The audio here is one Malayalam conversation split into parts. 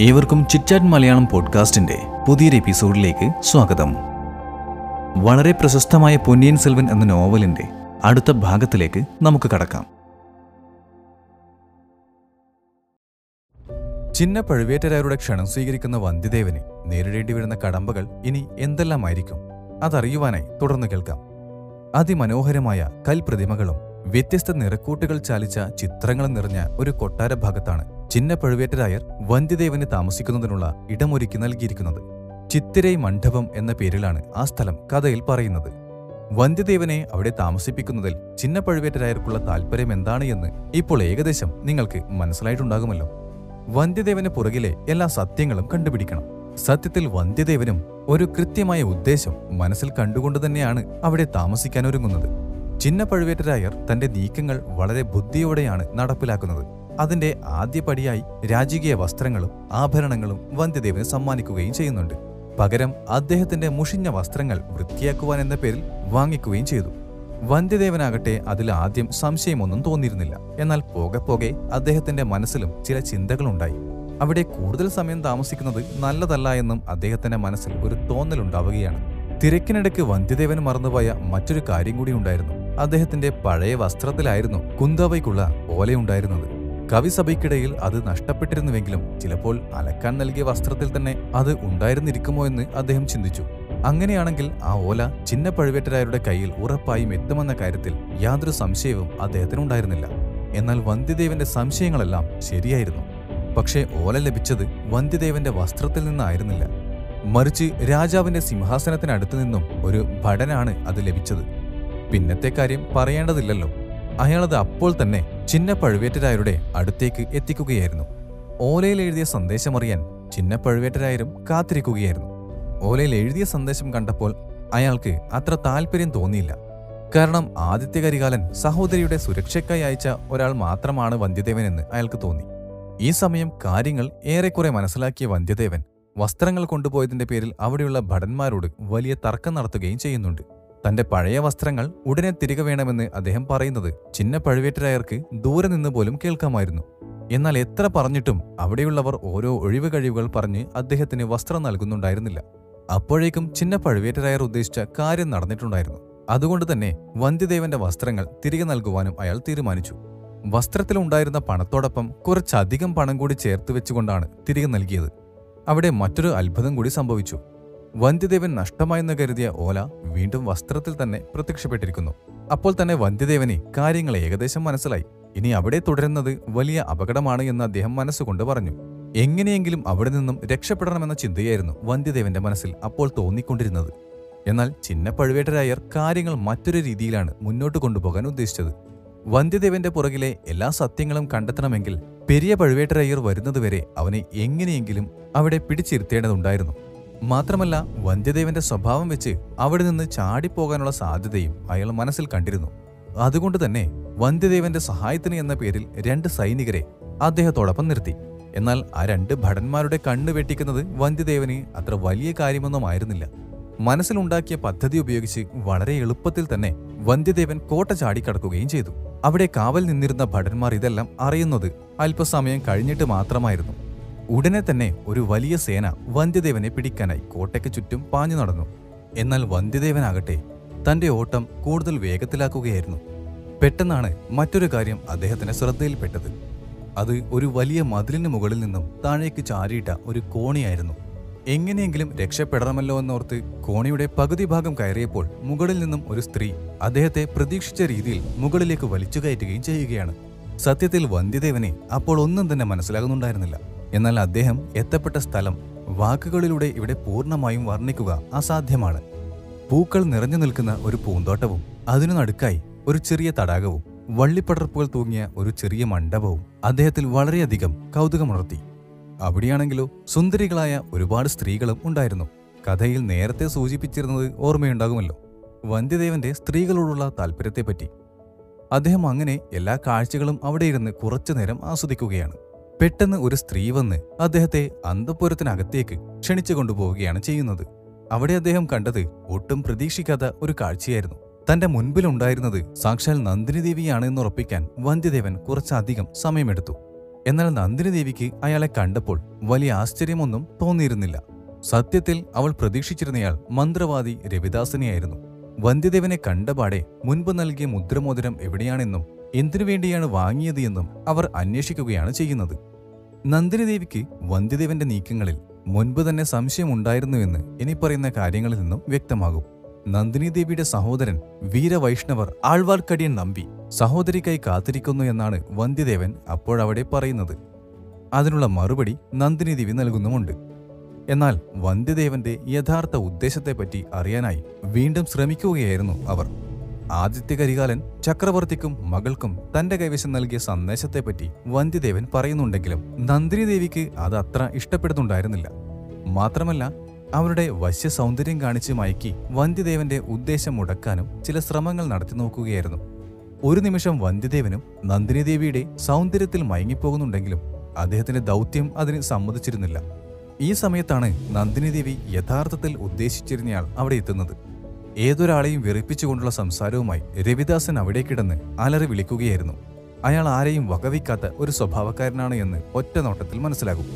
ഏവർക്കും ചിറ്റാറ്റ് മലയാളം പോഡ്കാസ്റ്റിന്റെ പുതിയൊരു എപ്പിസോഡിലേക്ക് സ്വാഗതം. വളരെ പ്രശസ്തമായ പൊന്നിയൻ സെൽവൻ എന്ന നോവലിന്റെ അടുത്ത ഭാഗത്തിലേക്ക് നമുക്ക് കടക്കാം. ചിന്ന പഴുവേറ്റരാരുടെ ക്ഷണം സ്വീകരിക്കുന്ന വന്ധ്യദേവന് നേരിടേണ്ടി വരുന്ന കടമ്പകൾ ഇനി എന്തെല്ലാമായിരിക്കും? അതറിയുവാനായി തുടർന്ന് കേൾക്കാം. അതിമനോഹരമായ കൽപ്രതിമകളും വ്യത്യസ്ത നിറക്കൂട്ടുകൾ ചാലിച്ച ചിത്രങ്ങൾ നിറഞ്ഞ ഒരു കൊട്ടാര ഭാഗത്താണ് ചിന്ന പഴുവേറ്റരായർ വന്ധ്യദേവന് താമസിക്കുന്നതിനുള്ള ഇടമൊരുക്കി നൽകിയിരിക്കുന്നത്. ചിത്തിരൈ മണ്ഡപം എന്ന പേരിലാണ് ആ സ്ഥലം കഥയിൽ പറയുന്നത്. വന്ധ്യദേവനെ അവിടെ താമസിപ്പിക്കുന്നതിൽ ചിന്ന പഴുവേറ്റരായർക്കുള്ള താല്പര്യം എന്താണ് എന്ന് ഇപ്പോൾ ഏകദേശം നിങ്ങൾക്ക് മനസ്സിലായിട്ടുണ്ടാകുമല്ലോ. വന്ധ്യദേവന് പുറകിലെ എല്ലാ സത്യങ്ങളും കണ്ടുപിടിക്കണം. സത്യത്തിൽ വന്ധ്യദേവനും ഒരു കൃത്യമായ ഉദ്ദേശം മനസ്സിൽ കണ്ടുകൊണ്ട് തന്നെയാണ് അവിടെ താമസിക്കാൻ ഒരുങ്ങുന്നത്. ചിന്ന പഴുവേറ്റരായർ തന്റെ നീക്കങ്ങൾ വളരെ ബുദ്ധിയോടെയാണ് നടപ്പിലാക്കുന്നത്. അതിന്റെ ആദ്യപടിയായി രാജകീയ വസ്ത്രങ്ങളും ആഭരണങ്ങളും വന്ധ്യദേവന് സമ്മാനിക്കുകയും ചെയ്യുന്നുണ്ട്. പകരം അദ്ദേഹത്തിന്റെ മുഷിഞ്ഞ വസ്ത്രങ്ങൾ വൃത്തിയാക്കുവാൻ എന്ന പേരിൽ വാങ്ങിക്കുകയും ചെയ്തു. വന്ധ്യദേവനാകട്ടെ അതിൽ ആദ്യം സംശയമൊന്നും തോന്നിയിരുന്നില്ല. എന്നാൽ പോകെ പോകെ അദ്ദേഹത്തിന്റെ മനസ്സിലും ചില ചിന്തകളുണ്ടായി. അവിടെ കൂടുതൽ സമയം താമസിക്കുന്നത് നല്ലതല്ല എന്നും അദ്ദേഹത്തിന്റെ മനസ്സിൽ ഒരു തോന്നലുണ്ടാവുകയാണ്. തിരക്കിനിടയ്ക്ക് വന്ധ്യദേവൻ മറന്നുപോയ മറ്റൊരു കാര്യം കൂടി ഉണ്ടായിരുന്നു. അദ്ദേഹത്തിന്റെ പഴയ വസ്ത്രത്തിലായിരുന്നു കുന്തവയ്ക്കുള്ള ഓലയുണ്ടായിരുന്നത് കവിസഭയ്ക്കിടയിൽ അത് നഷ്ടപ്പെട്ടിരുന്നുവെങ്കിലും ചിലപ്പോൾ അലക്കാൻ നൽകിയ വസ്ത്രത്തിൽ തന്നെ അത് ഉണ്ടായിരുന്നിരിക്കുമോ എന്ന് അദ്ദേഹം ചിന്തിച്ചു. അങ്ങനെയാണെങ്കിൽ ആ ഓല ചിന്ന പഴുവേറ്റരായരുടെ കയ്യിൽ ഉറപ്പായും എത്തുമെന്ന കാര്യത്തിൽ യാതൊരു സംശയവും അദ്ദേഹത്തിനുണ്ടായിരുന്നില്ല. എന്നാൽ വന്ധ്യദേവന്റെ സംശയങ്ങളെല്ലാം ശരിയായിരുന്നു. പക്ഷേ ഓല ലഭിച്ചത് വന്ധ്യദേവന്റെ വസ്ത്രത്തിൽ നിന്നായിരുന്നില്ല. മറിച്ച് രാജാവിന്റെ സിംഹാസനത്തിനടുത്തു നിന്നും ഒരു ഭടനാണ് അത് ലഭിച്ചത്. പിന്നത്തെ കാര്യം പറയേണ്ടതില്ലല്ലോ. അയാളത് അപ്പോൾ തന്നെ ചിന്ന പഴുവേറ്റരായരുടെ അടുത്തേക്ക് എത്തിക്കുകയായിരുന്നു. ഓലയിൽ എഴുതിയ സന്ദേശമറിയാൻ ചിന്ന പഴുവേറ്റരായരും കാത്തിരിക്കുകയായിരുന്നു. ഓലയിൽ എഴുതിയ സന്ദേശം കണ്ടപ്പോൾ അയാൾക്ക് അത്ര താല്പര്യം തോന്നിയില്ല. കാരണം ആദിത്യ കരികാലൻ സഹോദരിയുടെ സുരക്ഷയ്ക്കായി അയച്ച ഒരാൾ മാത്രമാണ് വന്ധ്യദേവനെന്ന് അയാൾക്ക് തോന്നി. ഈ സമയം കാര്യങ്ങൾ ഏറെക്കുറെ മനസ്സിലാക്കിയ വന്ധ്യദേവൻ വസ്ത്രങ്ങൾ കൊണ്ടുപോയതിന്റെ പേരിൽ അവിടെയുള്ള ഭടന്മാരോട് വലിയ തർക്കം നടത്തുകയും ചെയ്യുന്നുണ്ട്. തന്റെ പഴയ വസ്ത്രങ്ങൾ ഉടനെ തിരികെ വേണമെന്ന് അദ്ദേഹം പറയുന്നത് ചിന്ന പഴുവേറ്റരായർക്ക് ദൂരെ നിന്ന് പോലും കേൾക്കാമായിരുന്നു. എന്നാൽ എത്ര പറഞ്ഞിട്ടും അവിടെയുള്ളവർ ഓരോ ഒഴിവ് കഴിവുകൾ പറഞ്ഞ് അദ്ദേഹത്തിന് വസ്ത്രം നൽകുന്നുണ്ടായിരുന്നില്ല. അപ്പോഴേക്കും ചിന്ന പഴുവേറ്റരായർ ഉദ്ദേശിച്ച കാര്യം നടന്നിട്ടുണ്ടായിരുന്നു. അതുകൊണ്ട് തന്നെ വന്ധ്യദേവന്റെ വസ്ത്രങ്ങൾ തിരികെ നൽകുവാനും അയാൾ തീരുമാനിച്ചു. വസ്ത്രത്തിലുണ്ടായിരുന്ന പണത്തോടൊപ്പം കുറച്ചധികം പണം കൂടി ചേർത്ത് വെച്ചുകൊണ്ടാണ് തിരികെ നൽകിയത്. അവിടെ മറ്റൊരു അത്ഭുതം കൂടി സംഭവിച്ചു. വന്ധ്യദേവൻ നഷ്ടമായെന്ന് കരുതിയ ഓല വീണ്ടും വസ്ത്രത്തിൽ തന്നെ പ്രത്യക്ഷപ്പെട്ടിരിക്കുന്നു. അപ്പോൾ തന്നെ വന്ധ്യദേവന് കാര്യങ്ങൾ ഏകദേശം മനസ്സിലായി. ഇനി അവിടെ തുടരുന്നത് വലിയ അപകടമാണ് എന്ന് അദ്ദേഹം മനസ്സുകൊണ്ട് പറഞ്ഞു. എങ്ങനെയെങ്കിലും അവിടെ നിന്നും രക്ഷപ്പെടണമെന്ന ചിന്തയായിരുന്നു വന്ധ്യദേവന്റെ മനസ്സിൽ അപ്പോൾ തോന്നിക്കൊണ്ടിരുന്നത്. എന്നാൽ ചിന്ന പഴുവേട്ടരായർ കാര്യങ്ങൾ മറ്റൊരു രീതിയിലാണ് മുന്നോട്ട് കൊണ്ടുപോകാൻ ഉദ്ദേശിച്ചത്. വന്ധ്യദേവന്റെ പുറകിലെ എല്ലാ സത്യങ്ങളും കണ്ടെത്തണമെങ്കിൽ പെരിയ പഴുവേട്ടരായർ വരുന്നതുവരെ അവനെ എങ്ങനെയെങ്കിലും അവിടെ പിടിച്ചിരുത്തേണ്ടതുണ്ടായിരുന്നു. മാത്രമല്ല വന്ധ്യദേവന്റെ സ്വഭാവം വെച്ച് അവിടെ നിന്ന് ചാടിപ്പോകാനുള്ള സാധ്യതയും അയാൾ മനസ്സിൽ കണ്ടിരുന്നു. അതുകൊണ്ട് തന്നെ വന്ധ്യദേവന്റെ സഹായത്തിന് എന്ന പേരിൽ രണ്ട് സൈനികരെ അദ്ദേഹത്തോടൊപ്പം നിർത്തി. എന്നാൽ ആ രണ്ട് ഭടന്മാരുടെ കണ്ണ് വെട്ടിക്കുന്നത് വന്ധ്യദേവന് അത്ര വലിയ കാര്യമൊന്നുമായിരുന്നില്ല മനസ്സിലുണ്ടാക്കിയ പദ്ധതി ഉപയോഗിച്ച് വളരെ എളുപ്പത്തിൽ തന്നെ വന്ധ്യദേവൻ കോട്ട ചാടിക്കടക്കുകയും ചെയ്തു. അവിടെ കാവൽ നിന്നിരുന്ന ഭടന്മാർ ഇതെല്ലാം അറിയുന്നത് അല്പസമയം കഴിഞ്ഞിട്ട് മാത്രമായിരുന്നു. ഉടനെ തന്നെ ഒരു വലിയ സേന വന്ധ്യദേവനെ പിടിക്കാനായി കോട്ടയ്ക്ക് ചുറ്റും പാഞ്ഞു നടന്നു. എന്നാൽ വന്ധ്യദേവനാകട്ടെ തന്റെ ഓട്ടം കൂടുതൽ വേഗത്തിലാക്കുകയായിരുന്നു. പെട്ടെന്നാണ് മറ്റൊരു കാര്യം അദ്ദേഹത്തിന്റെ ശ്രദ്ധയിൽപ്പെട്ടത്. അത് ഒരു വലിയ മതിലിന് മുകളിൽ നിന്നും താഴേക്ക് ചാരിയിട്ട ഒരു കോണിയായിരുന്നു. എങ്ങനെയെങ്കിലും രക്ഷപ്പെടണമല്ലോ എന്നോർത്ത് കോണിയുടെ പകുതി ഭാഗം കയറിയപ്പോൾ മുകളിൽ നിന്നും ഒരു സ്ത്രീ അദ്ദേഹത്തെ പ്രതീക്ഷിച്ച രീതിയിൽ മുകളിലേക്ക് വലിച്ചു കയറ്റുകയും ചെയ്യുകയാണ്. സത്യത്തിൽ വന്ധ്യദേവനെ അപ്പോൾ ഒന്നും തന്നെ മനസ്സിലാകുന്നുണ്ടായിരുന്നില്ല. എന്നാൽ അദ്ദേഹം എത്തപ്പെട്ട സ്ഥലം വാക്കുകളിലൂടെ ഇവിടെ പൂർണമായും വർണിക്കുക അസാധ്യമാണ്. പൂക്കൾ നിറഞ്ഞു നിൽക്കുന്ന ഒരു പൂന്തോട്ടവും അതിനു നടുക്കായി ഒരു ചെറിയ തടാകവും വള്ളിപ്പടർപ്പുകൾ തൂങ്ങിയ ഒരു ചെറിയ മണ്ഡപവും അദ്ദേഹത്തിൽ വളരെയധികം കൗതുകമുണർത്തി. അവിടെയാണെങ്കിലോ സുന്ദരികളായ ഒരുപാട് സ്ത്രീകളും ഉണ്ടായിരുന്നു. കഥയിൽ നേരത്തെ സൂചിപ്പിച്ചിരുന്നത് ഓർമ്മയുണ്ടാകുമല്ലോ. വന്ധ്യദേവന്റെ സ്ത്രീകളോടുള്ള താല്പര്യത്തെപ്പറ്റി. അദ്ദേഹം അങ്ങനെ എല്ലാ കാഴ്ചകളും അവിടെ ഇരുന്ന് കുറച്ചുനേരം ആസ്വദിക്കുകയാണ്. പെട്ടെന്ന് ഒരു സ്ത്രീ വന്ന് അദ്ദേഹത്തെ അന്തപുരത്തിനകത്തേക്ക് ക്ഷണിച്ചു കൊണ്ടുപോവുകയാണ് ചെയ്യുന്നത്. അവിടെ അദ്ദേഹം കണ്ടത് ഒട്ടും പ്രതീക്ഷിക്കാത്ത ഒരു കാഴ്ചയായിരുന്നു. തന്റെ മുൻപിലുണ്ടായിരുന്നത് സാക്ഷാൽ നന്ദിനി ദേവിയാണ് എന്നുറപ്പിക്കാൻ വന്ധ്യദേവൻ കുറച്ചധികം സമയമെടുത്തു. എന്നാൽ നന്ദിനി ദേവിക്ക് അയാളെ കണ്ടപ്പോൾ വലിയ ആശ്ചര്യമൊന്നും തോന്നിയിരുന്നില്ല. സത്യത്തിൽ അവൾ പ്രതീക്ഷിച്ചിരുന്നയാൾ മന്ത്രവാദി രവിദാസനെയായിരുന്നു. വന്ധ്യദേവനെ കണ്ടപാടെ മുൻപ് നൽകിയ മുദ്രമോതിരം എവിടെയാണെന്നും എന്തിനു വേണ്ടിയാണ് വാങ്ങിയത് എന്നും അവർ അന്വേഷിക്കുകയാണ് ചെയ്യുന്നത്. നന്ദിനി ദേവിക്ക് വന്ധ്യദേവന്റെ നീക്കങ്ങളിൽ മുൻപ് തന്നെ സംശയമുണ്ടായിരുന്നുവെന്ന് ഇനി പറയുന്ന കാര്യങ്ങളിൽ നിന്നും വ്യക്തമാകും. നന്ദിനി ദേവിയുടെ സഹോദരൻ വീരവൈഷ്ണവർ ആൾവാർക്കടിയൻ നമ്പി സഹോദരിക്കായി കാത്തിരിക്കുന്നു എന്നാണ് വന്ധ്യദേവൻ അപ്പോഴവിടെ പറയുന്നത്. അതിനുള്ള മറുപടി നന്ദിനി ദേവി നൽകുന്നുമുണ്ട്. എന്നാൽ വന്ധ്യദേവന്റെ യഥാർത്ഥ ഉദ്ദേശത്തെപ്പറ്റി അറിയാനായി വീണ്ടും ശ്രമിക്കുകയായിരുന്നു അവർ. ആദിത്യ കരികാലൻ ചക്രവർത്തിക്കും മകൾക്കും തന്റെ കൈവശം നൽകിയ സന്ദേശത്തെപ്പറ്റി വന്ധ്യദേവൻ പറയുന്നുണ്ടെങ്കിലും നന്ദിനി ദേവിക്ക് അത് അത്ര ഇഷ്ടപ്പെടുന്നുണ്ടായിരുന്നില്ല. മാത്രമല്ല അവരുടെ വശ്യ സൗന്ദര്യം കാണിച്ച് മയക്കി വന്ധ്യദേവന്റെ ഉദ്ദേശം മുടക്കാനും ചില ശ്രമങ്ങൾ നടത്തി നോക്കുകയായിരുന്നു. ഒരു നിമിഷം വന്ധ്യദേവനും നന്ദിനി ദേവിയുടെ സൗന്ദര്യത്തിൽ മയങ്ങിപ്പോകുന്നുണ്ടെങ്കിലും അദ്ദേഹത്തിന്റെ ദൗത്യം അതിന് സമ്മതിച്ചിരുന്നില്ല. ഈ സമയത്താണ് നന്ദിനി ദേവി യഥാർത്ഥത്തിൽ ഉദ്ദേശിച്ചിരുന്നയാൾ അവിടെ എത്തുന്നത്. ഏതൊരാളെയും വെറുപ്പിച്ചുകൊണ്ടുള്ള സംസാരവുമായി രവിദാസൻ അവിടെ കിടന്ന് അലറി വിളിക്കുകയായിരുന്നു. അയാൾ ആരെയും വകവിക്കാത്ത ഒരു സ്വഭാവക്കാരനാണ് എന്ന് ഒറ്റ നോട്ടത്തിൽ മനസ്സിലാകും.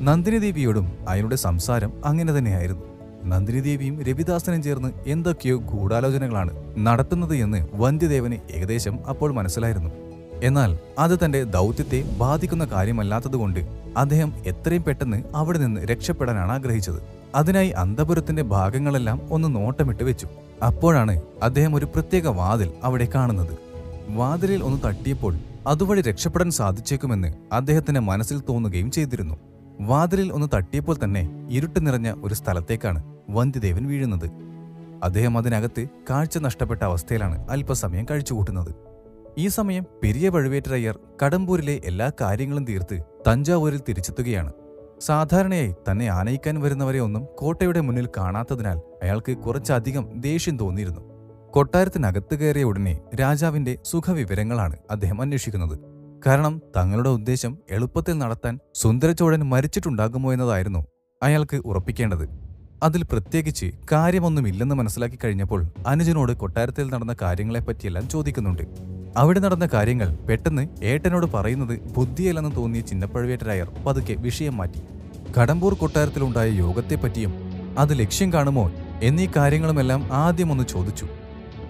നന്ദിനി ദേവിയോടും അയാളുടെ സംസാരം അങ്ങനെ തന്നെയായിരുന്നു. നന്ദിനി ദേവിയും രവിദാസനും ചേർന്ന് എന്തൊക്കെയോ ഗൂഢാലോചനകളാണ് നടത്തുന്നത് എന്ന് വന്ധ്യദേവന് ഏകദേശം അപ്പോൾ മനസ്സിലായിരുന്നു. എന്നാൽ അത് തന്റെ ദൗത്യത്തെ ബാധിക്കുന്ന കാര്യമല്ലാത്തതുകൊണ്ട് അദ്ദേഹം എത്രയും പെട്ടെന്ന് അവിടെ നിന്ന് രക്ഷപ്പെടാനാണ് ആഗ്രഹിച്ചത്. അതിനായി അന്തപുരത്തിന്റെ ഭാഗങ്ങളെല്ലാം ഒന്ന് നോട്ടമിട്ട് വെച്ചു. അപ്പോഴാണ് അദ്ദേഹം ഒരു പ്രത്യേക വാതിൽ അവിടെ കാണുന്നത്. വാതിലിൽ ഒന്ന് തട്ടിയപ്പോൾ അതുവഴി രക്ഷപ്പെടാൻ സാധിച്ചേക്കുമെന്ന് അദ്ദേഹത്തിന്റെ മനസ്സിൽ തോന്നുകയും ചെയ്തിരുന്നു. വാതിലിൽ ഒന്ന് തട്ടിയപ്പോൾ തന്നെ ഇരുട്ട് നിറഞ്ഞ ഒരു സ്ഥലത്തേക്കാണ് വന്ധ്യദേവൻ വീഴുന്നത്. അദ്ദേഹം അതിനകത്ത് കാഴ്ച നഷ്ടപ്പെട്ട അവസ്ഥയിലാണ് അല്പസമയം കഴിച്ചുകൂട്ടുന്നത്. ഈ സമയം പെരിയ പഴുവേറ്റരയ്യർ കടമ്പൂരിലെ എല്ലാ കാര്യങ്ങളും തീർത്ത് തഞ്ചാവൂരിൽ തിരിച്ചെത്തുകയാണ്. സാധാരണയായി തന്നെ ആനയിക്കാൻ വരുന്നവരെ ഒന്നും കോട്ടയുടെ മുന്നിൽ കാണാത്തതിനാൽ അയാൾക്ക് കുറച്ചധികം ദേഷ്യം തോന്നിയിരുന്നു. കൊട്ടാരത്തിനകത്ത് കയറിയ ഉടനെ രാജാവിന്റെ സുഖവിവരങ്ങളാണ് അദ്ദേഹം അന്വേഷിക്കുന്നത്. കാരണം തങ്ങളുടെ ഉദ്ദേശം എളുപ്പത്തിൽ നടത്താൻ സുന്ദരചോഴൻ മരിച്ചിട്ടുണ്ടാകുമോ എന്നതായിരുന്നു അയാൾക്ക് ഉറപ്പിക്കേണ്ടത്. അതിൽ പ്രത്യേകിച്ച് കാര്യമൊന്നുമില്ലെന്ന് മനസ്സിലാക്കി കഴിഞ്ഞപ്പോൾ അനുജനോട് കൊട്ടാരത്തിൽ നടന്ന കാര്യങ്ങളെപ്പറ്റിയെല്ലാം ചോദിക്കുന്നുണ്ട്. അവിടെ നടന്ന കാര്യങ്ങൾ പെട്ടെന്ന് ഏട്ടനോട് പറയുന്നത് ബുദ്ധിയല്ലെന്ന് തോന്നിയ ചിന്നപ്പഴവേറ്റരായർ പതുക്കെ വിഷയം മാറ്റി. കടമ്പൂർ കൊട്ടാരത്തിലുണ്ടായ യോഗത്തെപ്പറ്റിയും അത് ലക്ഷ്യം കാണുമോ എന്നീ കാര്യങ്ങളുമെല്ലാം ആദ്യമൊന്ന് ചോദിച്ചു.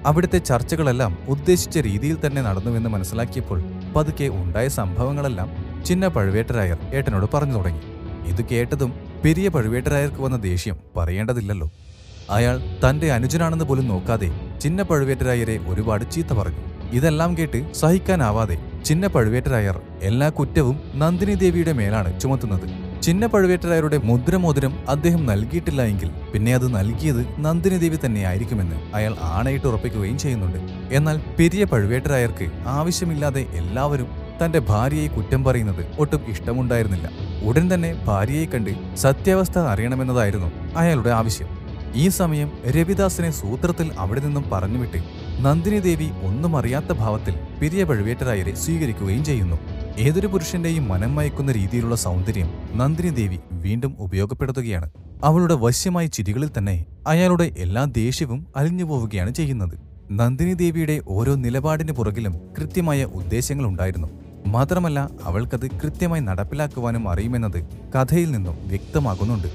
അവിടുത്തെ ചർച്ചകളെല്ലാം ഉദ്ദേശിച്ച രീതിയിൽ തന്നെ നടന്നുവെന്ന് മനസ്സിലാക്കിയപ്പോൾ പതുക്കെ ഉണ്ടായ സംഭവങ്ങളെല്ലാം ചിന്ന പഴുവേട്ടരായർ ഏട്ടനോട് പറഞ്ഞു തുടങ്ങി. ഇത് കേട്ടതും പെരിയ പഴുവേട്ടരായർക്ക് വന്ന ദേഷ്യം പറയേണ്ടതില്ലല്ലോ. അയാൾ തന്റെ അനുജനാണെന്ന് പോലും നോക്കാതെ ചിന്ന പഴുവേട്ടരായരെ ഒരുപാട് ചീത്ത പറഞ്ഞു. ഇതെല്ലാം കേട്ട് സഹിക്കാനാവാതെ ചിന്ന പഴുവേറ്റരായർ എല്ലാ കുറ്റവും നന്ദിനി ദേവിയുടെ മേലാണ് ചുമത്തുന്നത്. ചിന്ന പഴുവേറ്റരായരുടെ മുദ്രമോതിരം അദ്ദേഹം നൽകിയിട്ടില്ല എങ്കിൽ പിന്നെ അത് നൽകിയത് നന്ദിനി ദേവി തന്നെയായിരിക്കുമെന്ന് അയാൾ ആണയിട്ട് ഉറപ്പിക്കുകയും ചെയ്യുന്നുണ്ട്. എന്നാൽ പെരിയ പഴുവേറ്റരായർക്ക് ആവശ്യമില്ലാതെ എല്ലാവരും തന്റെ ഭാര്യയെ കുറ്റം പറയുന്നത് ഒട്ടും ഇഷ്ടമുണ്ടായിരുന്നില്ല. ഉടൻ തന്നെ ഭാര്യയെ കണ്ട് സത്യാവസ്ഥ അറിയണമെന്നതായിരുന്നു അയാളുടെ ആവശ്യം. ഈ സമയം രവിദാസിനെ സൂത്രത്തിൽ അവിടെ നിന്നും പറഞ്ഞുവിട്ട് നന്ദിനി ദേവി ഒന്നും അറിയാത്ത ഭാവത്തിൽ പിരിയ പഴുവേറ്റരായരെ സ്വീകരിക്കുകയും ചെയ്യുന്നു. ഏതൊരു പുരുഷന്റെയും മനം മയക്കുന്ന രീതിയിലുള്ള സൗന്ദര്യം നന്ദിനി ദേവി വീണ്ടും ഉപയോഗപ്പെടുത്തുകയാണ്. അവളുടെ വശ്യമായ ചിരികളിൽ തന്നെ അയാളുടെ എല്ലാ ദേഷ്യവും അലിഞ്ഞു പോവുകയാണ് ചെയ്യുന്നത്. നന്ദിനി ദേവിയുടെ ഓരോ നിലപാടിന് പുറകിലും കൃത്യമായ ഉദ്ദേശങ്ങളുണ്ടായിരുന്നു മാത്രമല്ല അവൾക്കത് കൃത്യമായി നടപ്പിലാക്കുവാനും അറിയുമെന്നത് കഥയിൽ നിന്നും വ്യക്തമാകുന്നുണ്ട്.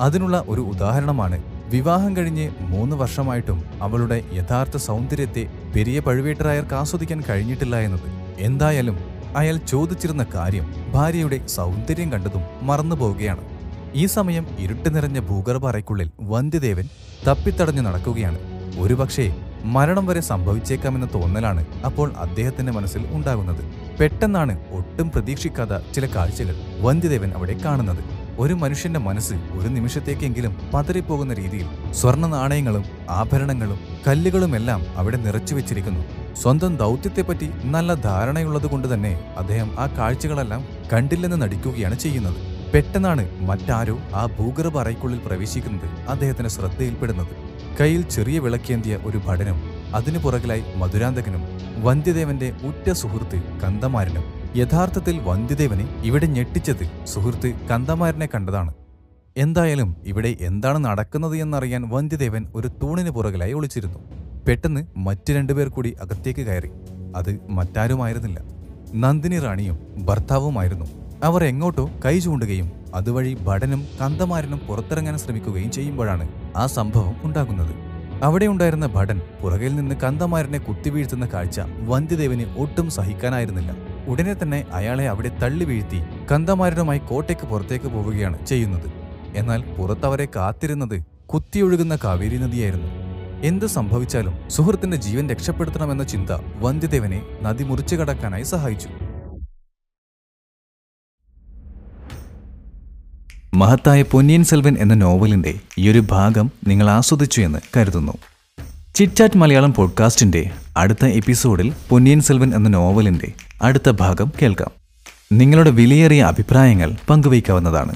അതിനുള്ള ഒരു ഉദാഹരണമാണ് വിവാഹം കഴിഞ്ഞ് മൂന്ന് വർഷമായിട്ടും അവളുടെ യഥാർത്ഥ സൗന്ദര്യത്തെ പെരിയ പഴുവേട്ടരായർക്ക് ആസ്വദിക്കാൻ കഴിഞ്ഞിട്ടില്ല എന്നത്. എന്തായാലും അയാൾ ചോദിച്ചിരുന്ന കാര്യം ഭാര്യയുടെ സൗന്ദര്യം കണ്ടതും മറന്നുപോവുകയാണ് ഈ സമയം ഇരുട്ട് നിറഞ്ഞ ഭൂഗർഭ അറയ്ക്കുള്ളിൽ വന്ധ്യദേവൻ തപ്പിത്തടഞ്ഞു നടക്കുകയാണ്. ഒരുപക്ഷേ മരണം വരെ സംഭവിച്ചേക്കാമെന്ന തോന്നലാണ് അപ്പോൾ അദ്ദേഹത്തിന്റെ മനസ്സിൽ ഉണ്ടാകുന്നത്. പെട്ടെന്നാണ് ഒട്ടും പ്രതീക്ഷിക്കാത്ത ചില കാഴ്ചകൾ വന്ധ്യദേവൻ അവിടെ കാണുന്നത്. ഒരു മനുഷ്യന്റെ മനസ്സ് ഒരു നിമിഷത്തേക്കെങ്കിലും പതറിപ്പോകുന്ന രീതിയിൽ സ്വർണ നാണയങ്ങളും ആഭരണങ്ങളും കല്ലുകളുമെല്ലാം അവിടെ നിറച്ചു വെച്ചിരിക്കുന്നു. സ്വന്തം ദൗത്യത്തെപ്പറ്റി നല്ല ധാരണയുള്ളതുകൊണ്ട് തന്നെ അദ്ദേഹം ആ കാഴ്ചകളെല്ലാം കണ്ടില്ലെന്ന് നടിക്കുകയാണ് ചെയ്യുന്നത്. പെട്ടെന്നാണ് മറ്റാരോ ആ ഭൂഗർഭ അറയ്ക്കുള്ളിൽ പ്രവേശിക്കുന്നത് അദ്ദേഹത്തിന് ശ്രദ്ധയിൽപ്പെടുന്നത്. കയ്യിൽ ചെറിയ വിളക്കേന്തിയ ഒരു ഭടനും അതിനു പുറകിലായി മധുരാന്തകനും വന്ധ്യദേവന്റെ ഉറ്റ സുഹൃത്ത് കന്തമാരനും യഥാർത്ഥത്തിൽ വന്ധ്യദേവനെ ഇവിടെ ഞെട്ടിച്ചത് സുഹൃത്ത് കന്തമാരനെ കണ്ടതാണ്. എന്തായാലും ഇവിടെ എന്താണ് നടക്കുന്നത് എന്നറിയാൻ വന്ധ്യദേവൻ ഒരു തൂണിന് പുറകിലായി ഒളിച്ചിരുന്നു. പെട്ടെന്ന് മറ്റു രണ്ടുപേർ കൂടി അകത്തേക്ക് കയറി. അത് മറ്റാരുമായിരുന്നില്ല. നന്ദിനി റാണിയും ഭർത്താവുമായിരുന്നു. അവർ എങ്ങോട്ടോ കൈ ചൂണ്ടുകയും അതുവഴി ഭടനും കന്തമാരനും പുറത്തിറങ്ങാൻ ശ്രമിക്കുകയും ചെയ്യുമ്പോഴാണ് ആ സംഭവം ഉണ്ടാകുന്നത്. അവിടെ ഉണ്ടായിരുന്ന ഭടൻ പുറകിൽ നിന്ന് കന്തമാരനെ കുത്തിവീഴ്ത്തുന്ന കാഴ്ച വന്ധ്യദേവന് ഒട്ടും സഹിക്കാനായിരുന്നില്ല. ഉടനെ തന്നെ അയാളെ അവിടെ തള്ളി വീഴ്ത്തി കന്തമാരനുമായി കോട്ടയ്ക്ക് പുറത്തേക്ക് പോവുകയാണ് ചെയ്യുന്നത്. എന്നാൽ പുറത്തവരെ കാത്തിരുന്നത് കുത്തിയൊഴുകുന്ന കാവേരി നദിയായിരുന്നു. എന്ത് സംഭവിച്ചാലും സുഹൃത്തിന്റെ ജീവൻ രക്ഷപ്പെടുത്തണമെന്ന ചിന്ത വന്ധ്യദേവനെ നദി മുറിച്ചു കടക്കാനായി സഹായിച്ചു. മഹത്തായ പൊന്നിയൻ സെൽവൻ എന്ന നോവലിന്റെ ഒരു ഭാഗം നിങ്ങൾ ആസ്വദിച്ചു എന്ന് കരുതുന്നു. ചിറ്റാറ്റ് മലയാളം പോഡ്കാസ്റ്റിന്റെ അടുത്ത എപ്പിസോഡിൽ പൊന്നിയൻ സെൽവൻ എന്ന നോവലിന്റെ അടുത്ത ഭാഗം കേൾക്കാം. നിങ്ങളുടെ വിലയേറിയ അഭിപ്രായങ്ങൾ പങ്കുവയ്ക്കാവുന്നതാണ്.